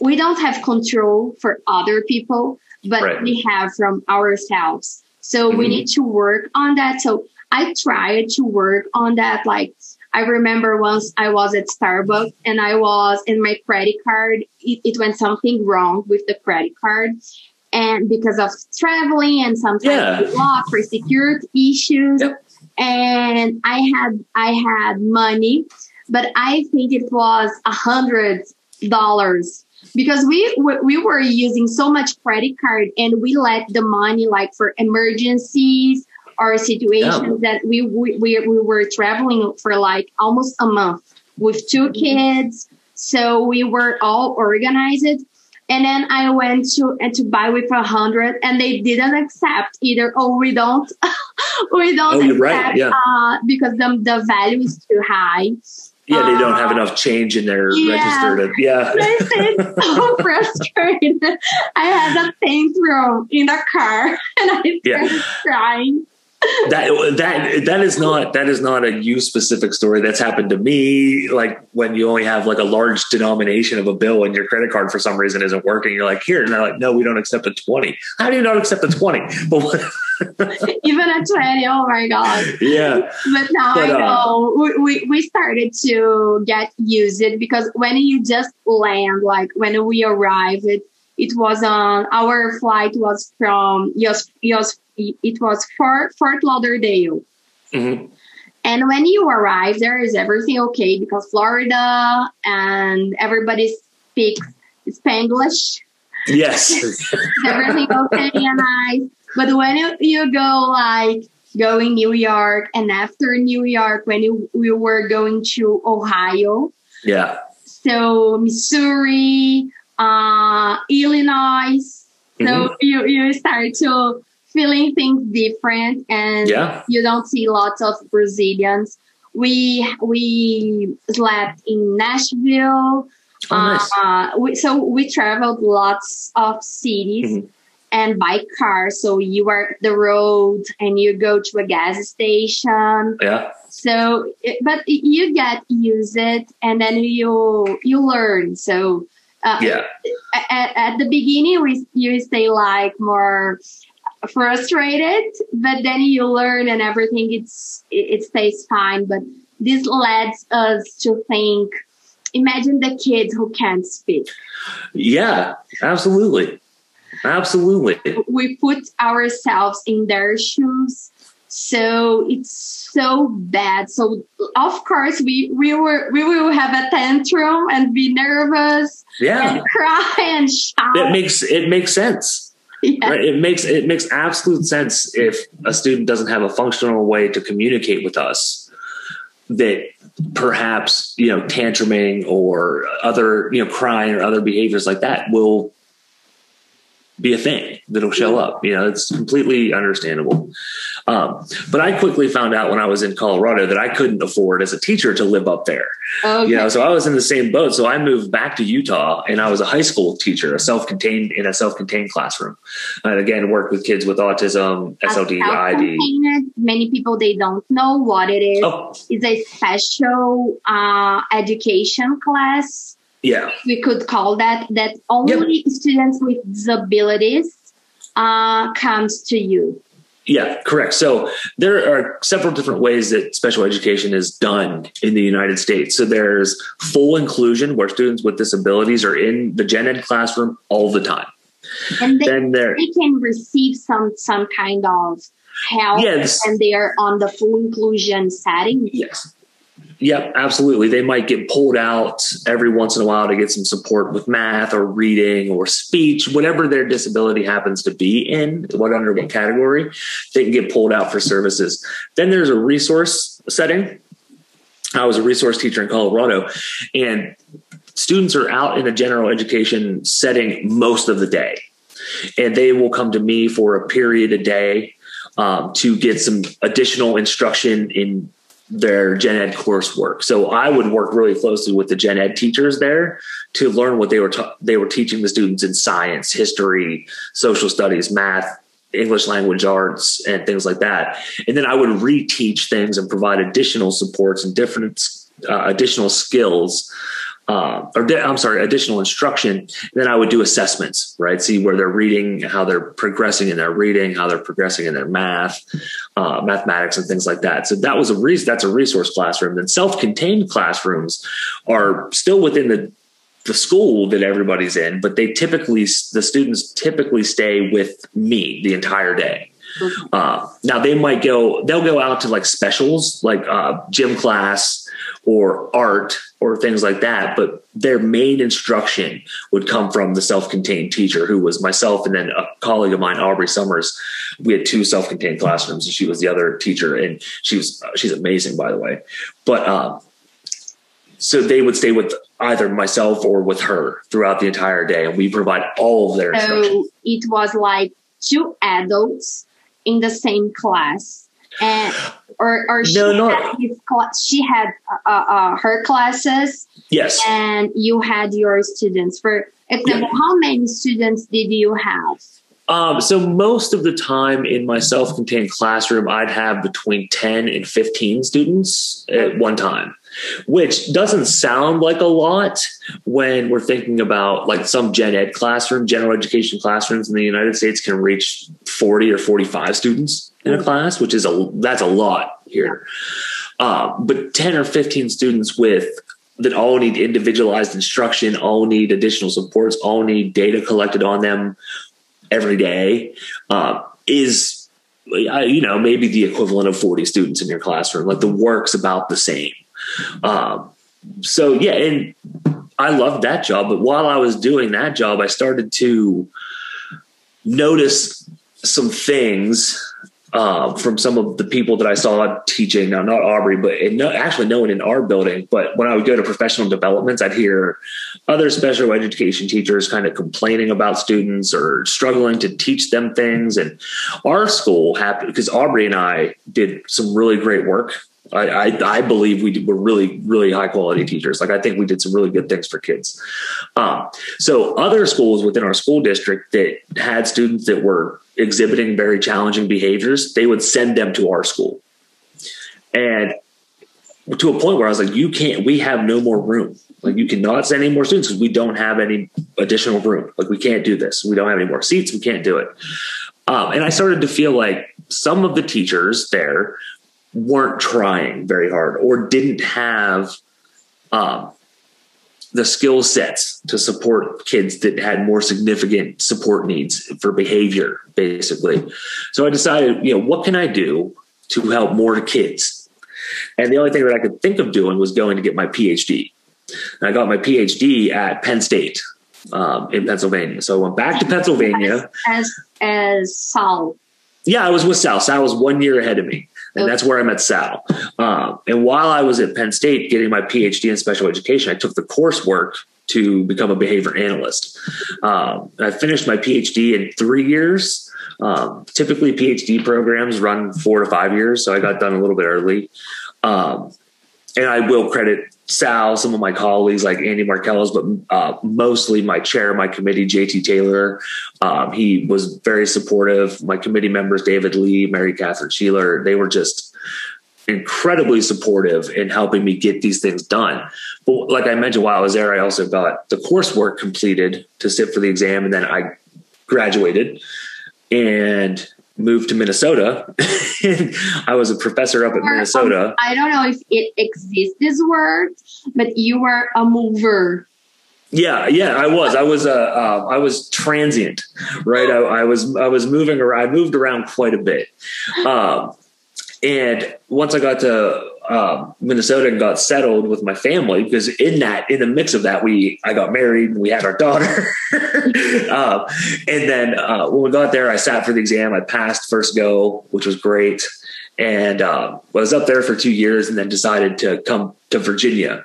we don't have control for other people, but right. we have from ourselves. So mm-hmm. we need to work on that. So I tried to work on that. Like I remember once I was at Starbucks and I was in my credit card. It, it went something wrong with the credit card. And because of traveling and sometimes yeah. lock for security issues. Yep. And I had, I had money but I think it was a hundred dollars because we we were using so much credit card and we let the money like for emergencies or situations yeah. that we, we we were traveling for like almost a month with 2 mm-hmm. kids so we were all organized and then I went to and to buy with a hundred, and they didn't accept either. Oh, we don't, [laughs] we don't oh, accept right. yeah. uh, because the the value is too high. Yeah, they don't have um, enough change in their yeah. register to yeah. [laughs] it's so [laughs] frustrated. I had a tantrum in the car [laughs] and I started Yeah. crying. That that that is not that is not a you specific story that's happened to me like when you only have like a large denomination of a bill and your credit card for some reason isn't working. You're like here and they're like no we don't accept a 20 how do you not accept a 20 [laughs] but what, [laughs] Even a 20, oh my God. yeah. But now But, I uh, know. We, we, we started to get used it because when you just land, like when we arrived, it, it was on our flight was from Yos, Yos, it was Fort, Fort Lauderdale. Mhm. And when you arrive, there is everything okay because Florida and everybody speaks Spanglish. yes [laughs] everything okay and nice. But when you, you go like going New York and after New York, when you, we were going to Ohio, yeah so Missouri, uh, Illinois, so Mhm. you, you start to feeling things different and Yeah. you don't see lots of Brazilians. We, we slept in Nashville. oh, nice. Uh, we, so we traveled lots of cities Mhm. and by car. So you are the road and you go to a gas station. yeah So, but you get used it and then you you learn. So uh, yeah at, at the beginning, we you stay like more frustrated, but then you learn and everything. It's it, it stays fine. But this leads us to think. Imagine the kids who can't speak. yeah absolutely absolutely we put ourselves in their shoes so it's so bad so of course we we were we will have a tantrum and be nervous yeah and cry and shout it makes it makes sense Yeah. right? It makes it makes absolute sense if a student doesn't have a functional way to communicate with us that perhaps you know tantruming or other you know crying or other behaviors like that will be a thing that'll show up. You know it's completely understandable. Um, but i quickly found out when i was in colorado that i couldn't afford as a teacher to live up there. Okay. you know so i was in the same boat. So i moved back to utah and i was a high school teacher a self-contained in a self-contained classroom. And again worked with kids with autism sld id many people they don't know what it is. Oh. It's a special uh, education class yeah. We could call that that only students with disabilities uh, comes to you. Yeah correct. So there are several different ways that special education is done in the united states. So there's full inclusion where students with disabilities are in the gen ed classroom all the time. And they, then they can receive some some kind of help Yes. and they are on the full inclusion setting. Yes. Yep, absolutely. They might get pulled out every once in a while to get some support with math or reading or speech, whatever their disability happens to be in, what under what category, they can get pulled out for services. Then there's a resource setting. I was a resource teacher in Colorado, and students are out in a general education setting most of the day. And they will come to me for a period a day um, to get some additional instruction in their gen ed coursework. So I would work really closely with the gen ed teachers there to learn what they were they were teaching the students in science, history, social studies, math, English language arts, and things like that. And then I would reteach things and provide additional supports and different uh, additional skills. Uh, or I'm sorry, additional instruction. Then I would do assessments, right? See where they're reading, how they're progressing in their reading, how they're progressing in their math, uh, mathematics, and things like that. So that was a reason. That's a resource classroom. Then self-contained classrooms are still within the the school that everybody's in, but they typically the students typically stay with me the entire day. Uh, now they might go, they'll go out to like specials, like uh, gym class or art or things like that. But their main instruction would come from the self-contained teacher, who was myself and then a colleague of mine, Aubrey Summers. We had two self-contained classrooms, and she was the other teacher, and she was she's amazing, by the way. But um, so they would stay with either myself or with her throughout the entire day, and we provide all of their instruction. so it was like two adults in the same class and or or she No, no. had his she had uh, uh, her classes Yes. and you had your students. For example, how many students did you have? Um, so most of the time in my self-contained classroom, I'd have between 10 and 15 students at one time, which doesn't sound like a lot when we're thinking about like some gen ed classroom, general education classrooms in the United States can reach 40 or 45 students in a class, which is a, that's a lot here. Um, but 10 or 15 students with that all need individualized instruction, all need additional supports, all need data collected on them every day uh, is uh, you know maybe the equivalent of 40 students in your classroom. Like the work's about the same um, so yeah and i loved that job but while i was doing that job i started to notice some things uh, from some of the people that I saw teaching. Now, not Aubrey, but no, actually no one in our building. But when I would go to professional developments, I'd hear other special education teachers kind of complaining about students or struggling to teach them things. And our school happened because Aubrey and I did some really great work. I, I, I believe we were really, really high quality teachers. Like I think we did some really good things for kids. Um, so other schools within our school district that had students that were exhibiting very challenging behaviors, they would send them to our school. And to a point where I was like, you can't, we have no more room. Like you cannot send any more students because we don't have any additional room. Like we can't do this. We don't have any more seats. We can't do it. Um, and I started to feel like some of the teachers there weren't trying very hard or didn't have um, the skill sets to support kids that had more significant support needs for behavior, basically. So I decided, you know, what can I do to help more kids? And the only thing that I could think of doing was going to get my PhD. And I got my PhD at Penn State um, in Pennsylvania. So I went back to Pennsylvania. As as Sal. Yeah, I was with Sal. Sal was one year ahead of me. And that's where I met Sal. Um, and while I was at Penn State getting my PhD in special education, I took the coursework to become a behavior analyst. Um, I finished my PhD in three years. Um, typically, PhD programs run four to five years, so I got done a little bit early. Um, and I will credit Sal, some of my colleagues like Andy Markellos, but uh, mostly my chair, my committee, JT Taylor. Um, he was very supportive. My committee members, David Lee, Mary Catherine Scheeler, they were just incredibly supportive in helping me get these things done. But like I mentioned while I was there, I also got the coursework completed to sit for the exam, and then I graduated and moved to Minnesota. [laughs] I was a professor up at Minnesota. I don't know if it exists this word, but you were a mover. Yeah, yeah, I was. I was. Uh, uh, I was transient, right? I, I was. I was moving around. I moved around quite a bit, um, and once I got to um, Minnesota and got settled with my family, because in that, in the mix of that, we I got married and we had our daughter, [laughs] um, and then uh, when we got there, I sat for the exam. I passed first go, which was great, and um, was up there for two years, and then decided to come to Virginia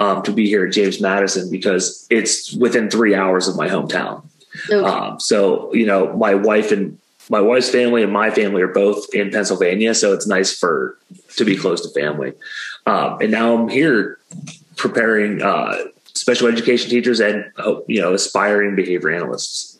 um, to be here at James Madison because it's within three hours of my hometown. Okay. Um, so you know, my wife and my wife's family and my family are both in Pennsylvania, so it's nice for to be close to family. Um, and now I'm here preparing uh, special education teachers and uh, you know aspiring behavior analysts.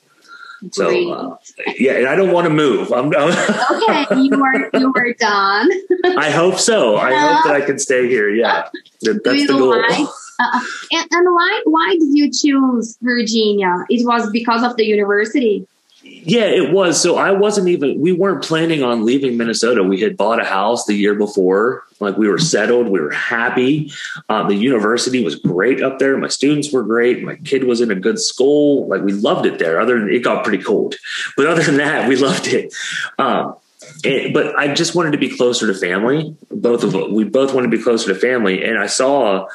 Great. So uh, yeah, and I don't want to move. I'm, [laughs] okay, you are you were done. I hope so. I hope that I can stay here. Yeah, That- that's the goal. like- [laughs] Uh, and, and why why did you choose Virginia? It was because of the university. Yeah, it was. So I wasn't even, we weren't planning on leaving Minnesota. We had bought a house the year before. Like we were settled, we were happy. Um, the university was great up there. My students were great. My kid was in a good school. Like we loved it there. Other than it got pretty cold, but other than that, we [laughs] loved it. Um, but I just wanted to be closer to family. Both of we both wanted to be closer to family. And I saw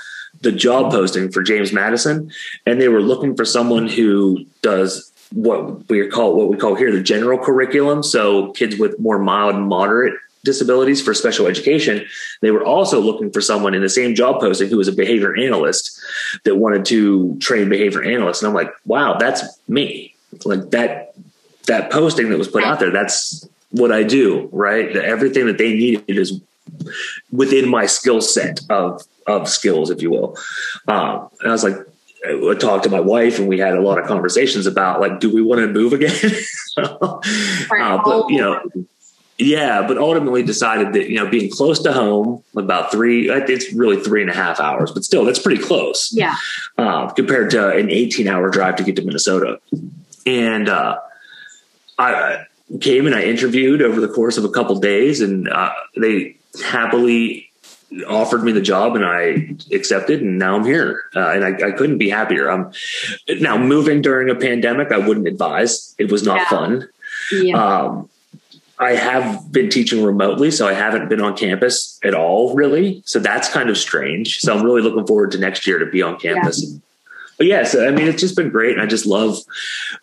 the job posting for James Madison, and they were looking for someone who does what we call what we call here the general curriculum. So kids with more mild and moderate disabilities for special education. They were also looking for someone in the same job posting who was a behavior analyst that wanted to train behavior analysts. And I'm like, wow, that's me. Like that that posting that was put out there, that's what I do, right? Everything that they needed is within my skill set of of skills, if you will. Um, and I was like, I talked to my wife, and we had a lot of conversations about like, do we want to move again? [laughs] uh, but you know, yeah, but ultimately decided that you know being close to home, about three, it's really three and a half hours, but still that's pretty close. Yeah, uh, compared to an eighteen-hour drive to get to Minnesota, and uh, I came and I interviewed over the course of a couple days, and uh, they happily offered me the job and I accepted and now I'm here uh, and I, I, couldn't be happier. I'm now moving during a pandemic. I wouldn't advise. It was not yeah. fun. Yeah. Um, I have been teaching remotely, so I haven't been on campus at all, really. So that's kind of strange. So I'm really looking forward to next year to be on campus. Yeah. But yes, yeah, so, I mean, it's just been great. And I just love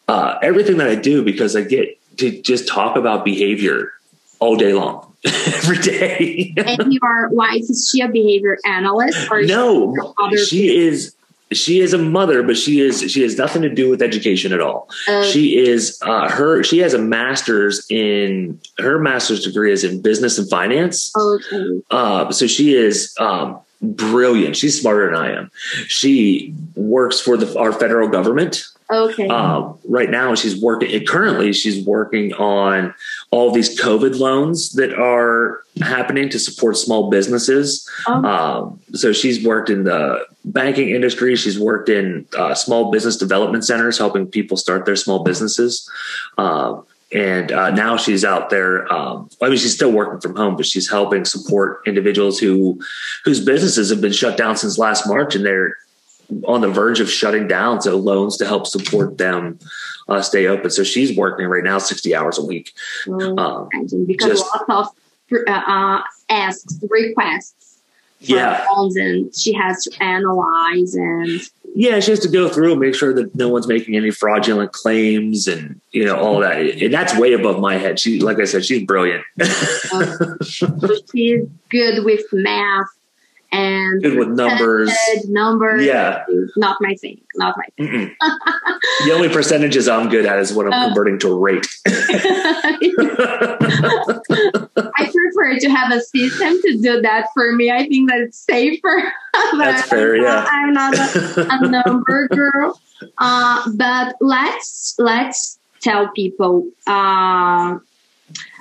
uh, everything that I do because I get to just talk about behavior all day long. [laughs] every day. and your wife is she a behavior analyst or no? She is she is a mother, but she is she has nothing to do with education at all. Okay. She is uh, her she has a master's in her master's degree is in business and finance. Okay. Uh, so she is um, brilliant. She's smarter than I am. She works for the our federal government. Okay. Um, right now, she's working. Currently, she's working on all these COVID loans that are happening to support small businesses. Um, um, so she's worked in the banking industry. She's worked in uh, small business development centers, helping people start their small businesses. Uh, and uh, now she's out there. Um, I mean, she's still working from home, but she's helping support individuals who whose businesses have been shut down since last March, and they're on the verge of shutting down. So loans to help support them uh, stay open. So she's working right now sixty hours a week. Mm, um, because just, lots of uh, uh, asks requests. yeah, loans and she has to analyze and yeah, she has to go through and make sure that no one's making any fraudulent claims and you know all that. And that's way above my head. She, like I said, she's brilliant. [laughs] she's good with math and good with numbers. Numbers, yeah, not my thing. Not my thing. [laughs] the only percentages I'm good at is what I'm uh, converting to rate. [laughs] [laughs] I prefer to have a system to do that for me. I think that it's safer. That's fair. yeah, I'm not a, a number girl. Uh, but let's let's tell people uh,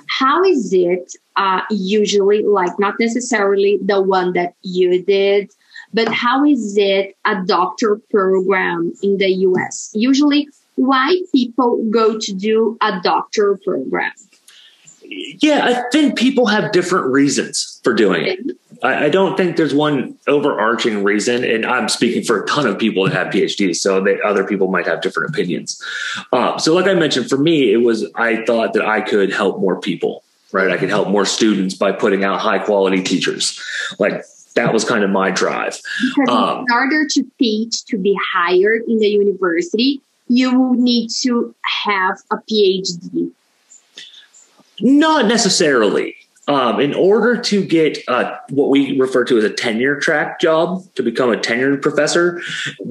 how is it uh, usually like not necessarily the one that you did but how is it a doctor program in the us usually why people go to do a doctor program? Yeah i think people have different reasons for doing it. I, don't think there's one overarching reason, and I'm speaking for a ton of people that have PhDs, so that other people might have different opinions. Uh, so, like I mentioned, for me, it was I thought that I could help more people, right? I could help more students by putting out high quality teachers. Like that was kind of my drive. Because um, in order to teach to be hired in the university, you will need to have a PhD. Not necessarily. Um, in order to get uh, what we refer to as a tenure track job to become a tenured professor,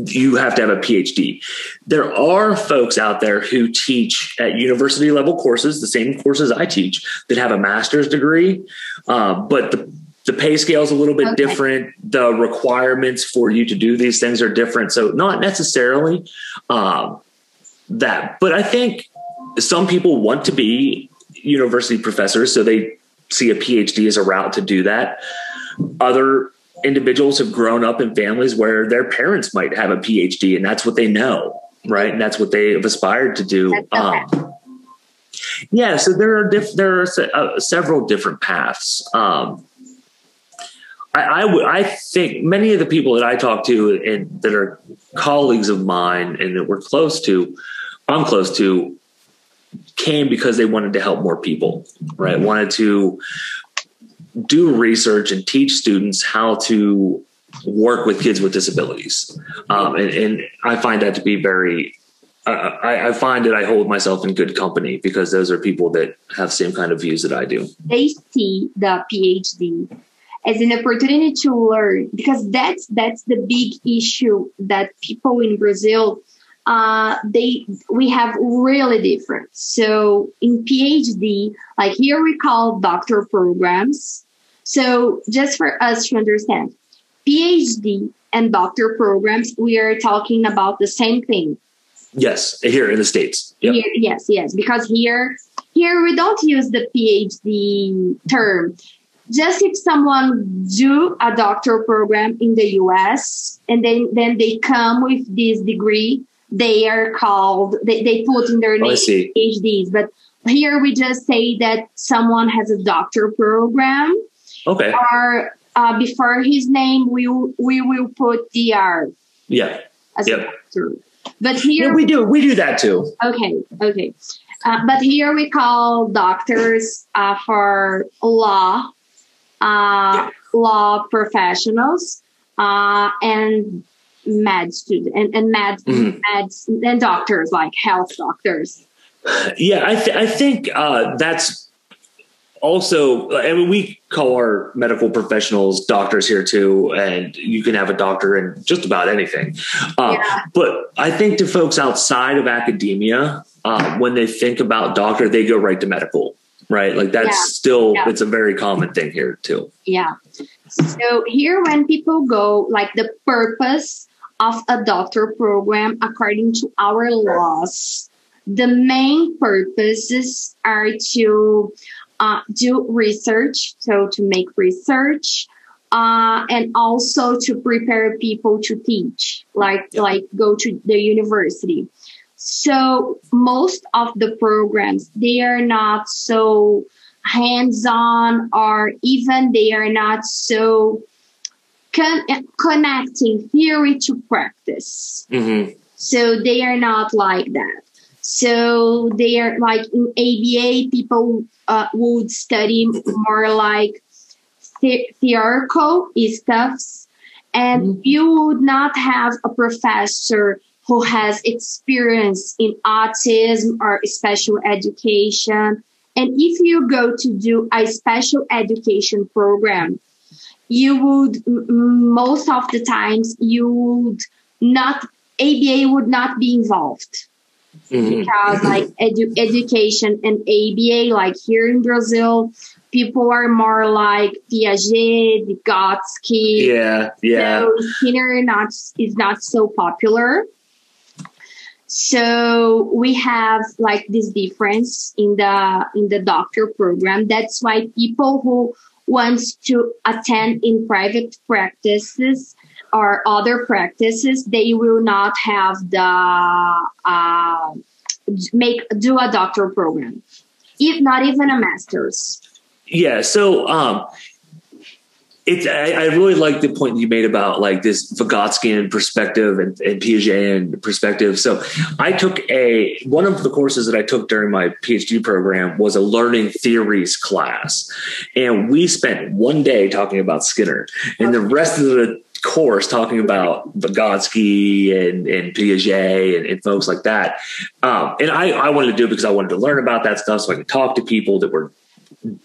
you have to have a PhD. There are folks out there who teach at university level courses, the same courses I teach, that have a master's degree, uh, but the the pay scale is a little bit okay. different. The requirements for you to do these things are different. So not necessarily um, that, but I think some people want to be university professors, so they see a PhD as a route to do that. Other individuals have grown up in families where their parents might have a PhD and that's what they know, right? And that's what they have aspired to do. Okay. Um, yeah, so there are diff- there are se- uh, several different paths. Um, I, I think many of the people that I talk to and that are colleagues of mine and that we're close to, I'm close to, came because they wanted to help more people, right? Mm-hmm. Wanted to do research and teach students how to work with kids with disabilities. Um, and, and, I find that to be very, uh, I, I, find that I hold myself in good company because those are people that have the same kind of views that I do. They see the PhD as an opportunity to learn because that's that's the big issue that people in Brazil uh, they we have really different. So in PhD, like here we call doctor programs. So just for us to understand, PhD and doctor programs, we are talking about the same thing. Yes, here in the states. Yep. Here, yes, yes, because here here we don't use the PhD term. Just if someone do a doctor program in the US and then then they come with this degree, they are called they, they put in their Oh, name. PhDs. But here we just say that someone has a doctor program Okay. or uh, before his name we will- we will put DR Yeah. as Yep. a doctor. But here Yeah, we do. We do that too. Okay, okay. Uh, but here we call doctors uh, for law, uh, law professionals, uh, and med student and, and med, Mhm. meds and doctors like health doctors. Yeah, I, th- I think uh, that's also. I mean, we call our medical professionals doctors here too, and you can have a doctor in just about anything. Uh, Yeah. But I think to folks outside of academia, uh, when they think about doctor, they go right to medical, right? Like that's Yeah. still Yeah. it's a very common thing here too. Yeah. So here, when people go, like the purpose of a doctor program, according to our laws, the main purposes are to uh, do research, so to make research, uh, and also to prepare people to teach, like Yeah. like go to the university. So most of the programs they are not so hands-on or even they are not so con- connecting theory to practice. Hmm so they are not like that. So they are like in aba people uh, would study more like the- theoretical stuffs. And Mhm. you would not have a professor who has experience in autism or special education. And if you go to do a special education program, you would most of the times you would not ABA would not be involved hmm because like edu- education and ABA like here in Brazil, people are more like Piaget, Vygotsky. Yeah, yeah. So Skinner not is not so popular. So we have like this difference in the in the doctor program. That's why people who wants to attend in private practices or other practices, they will not have the uh, make do a doctor program, if not even a master's. Yeah. So, um, it's, I, I really like the point you made about like this Vygotskian perspective and, and Piagetian perspective. So I took a, one of the courses that I took during my PhD program was a learning theories class. And we spent one day talking about Skinner and the rest of the course talking about Vygotsky and, and Piaget and, and folks like that. Um, and I, I wanted to do it because I wanted to learn about that stuff so I could talk to people that were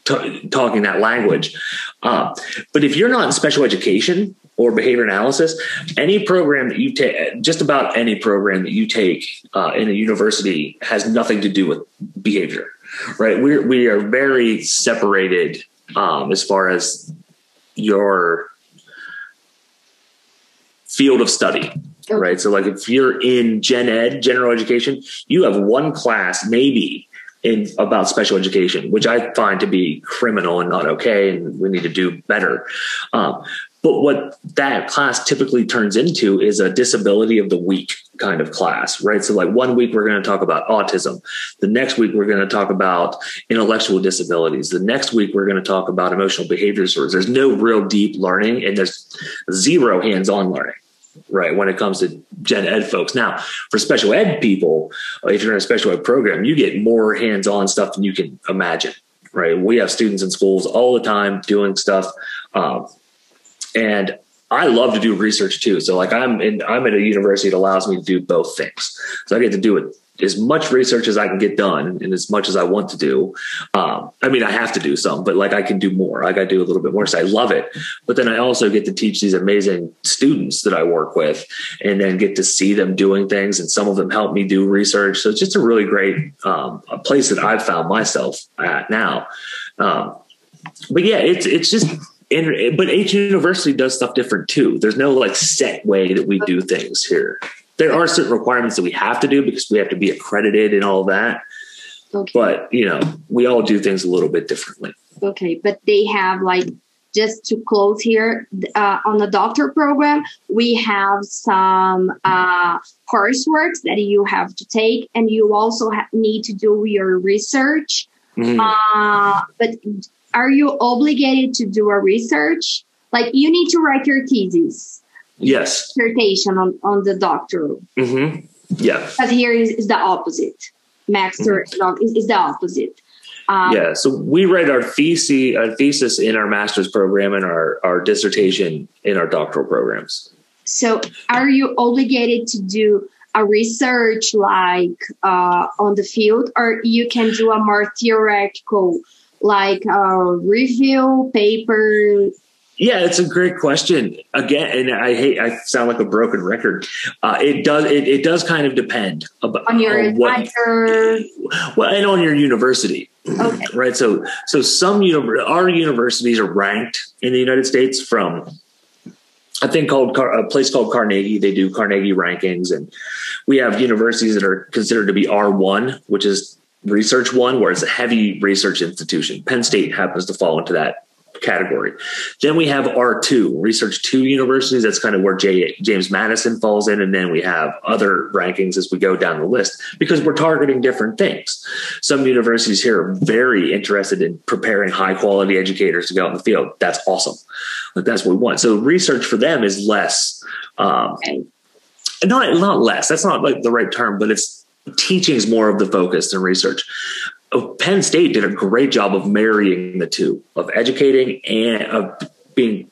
t- talking that language. Um, but if you're not in special education or behavior analysis, any program that you take, just about any program that you take uh, in a university has nothing to do with behavior, right? We're, we are very separated um, as far as your field of study right? So like if you're in gen ed, general education, you have one class maybe in about special education, which I find to be criminal and not okay, and we need to do better. Um, but what that class typically turns into is a disability of the week kind of class, right? So like one week we're going to talk about autism. The next week we're going to talk about intellectual disabilities. The next week we're going to talk about emotional behavior disorders. There's no real deep learning and there's zero hands-on learning right when it comes to gen ed folks. Now for special ed people if you're in a special ed program you get more hands-on stuff than you can imagine right? We have students in schools all the time doing stuff um, and i love to do research too. So like i'm in i'm at a university that allows me to do both things. So i get to do it as much research as I can get done and as much as I want to do. Um, I mean, I have to do some, but like I can do more. Like I do a little bit more. So I love it. But then I also get to teach these amazing students that I work with and then get to see them doing things. And some of them help me do research. So it's just a really great um, a place that I've found myself at now. Um, but yeah, it's, it's just, and, but each university does stuff different too. There's no like set way that we do things here there are certain requirements that we have to do because we have to be accredited and all that. Okay. But you know, we all do things a little bit differently. Okay, but they have like just to close here uh, on the doctor program, we have some uh, coursework that you have to take, and you also ha- need to do your research. Mm-hmm. Uh, but are you obligated to do a research? Like you need to write your thesis yes dissertation on, on the doctoral. Mm-hmm. Yeah. But here is, is the opposite. Master mm-hmm. is, is the opposite. Um, yeah, so we write our thesis, our thesis in our master's program and our, our dissertation in our doctoral programs. So, are you obligated to do a research like uh, on the field, or you can do a more theoretical, like a review paper yeah, it's a great question. Again, and I hate I sound like a broken record. Uh, it does it, it does kind of depend about on your on what, well, and on your university. Okay. [clears throat] Right. So so some our universities are ranked in the United States from a thing called a place called Carnegie. They do Carnegie rankings, and we have universities that are considered to be R one, which is research one, where it's a heavy research institution. Penn State happens to fall into that category. Then we have R2, Research 2 universities. That's kind of where J, James Madison falls in. And then we have other rankings as we go down the list because we're targeting different things. Some universities here are very interested in preparing high quality educators to go out in the field. That's awesome. Like that's what we want. So research for them is less, um, not, not less. That's not like the right term, but it's teaching is more of the focus than research. Oh, Penn State did a great job of marrying the two of educating and of being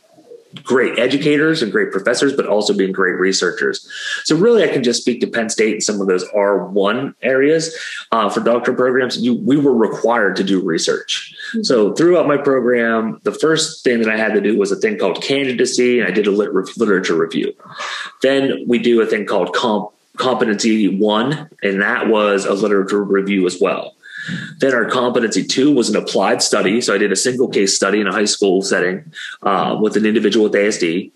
great educators and great professors, but also being great researchers. So really, I can just speak to Penn State and some of those R1 areas uh, for doctoral programs. You, we were required to do research. Mm-hmm. So throughout my program, the first thing that I had to do was a thing called candidacy, and I did a lit- literature review. Then we do a thing called comp- competency one, and that was a literature review as well. Then our competency two was an applied study. So I did a single case study in a high school setting uh, with an individual with ASD.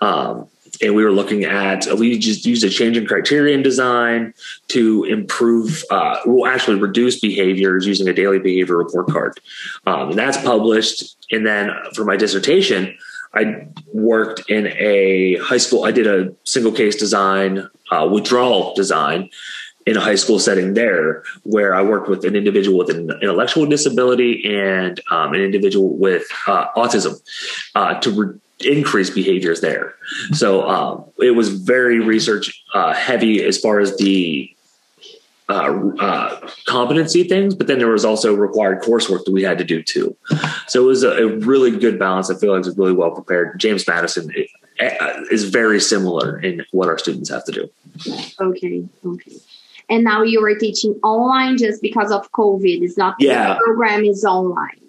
Um, and we were looking at we just used a change in criterion design to improve uh, will actually reduce behaviors using a daily behavior report card um, and that's published and then for my dissertation i worked in a high school i did a single case design uh, withdrawal design in a high school setting there where I worked with an individual with an intellectual disability and um, an individual with uh, autism uh, to re- increase behaviors there. So um, it was very research uh, heavy as far as the uh, uh, competency things, but then there was also required coursework that we had to do too. So it was a, a really good balance. I feel like it was really well prepared. James Madison uh, is very similar in what our students have to do. Okay. Okay and now you are teaching online just because of COVID. It's not yeah. the program is online.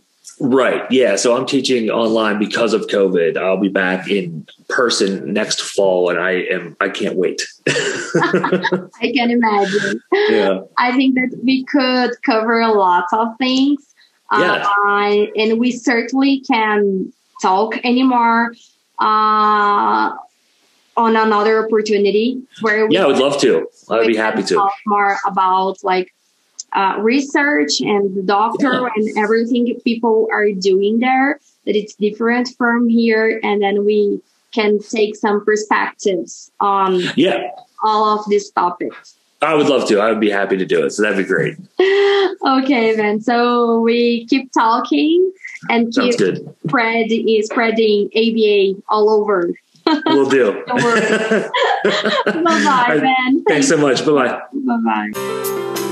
Right. Yeah. So I'm teaching online because of COVID. I'll be back in person next fall, and I am. I can't wait. [laughs] I can imagine. Yeah. I think that we could cover a lot of things. Yeah. Uh, and we certainly can talk anymore. Uh, on another opportunity where we yeah, I would love to. I'd be happy to talk more about like uh, research and the doctor yeah. and everything people are doing there that it's different from here, and then we can take some perspectives on yeah all of these topics. I would love to. I would be happy to do it. So that'd be great. [laughs] okay, then. So we keep talking and keep spread, spreading ABA all over We'll do. [laughs] [laughs] bye bye, Ben. Thanks so much. Bye bye. Bye bye.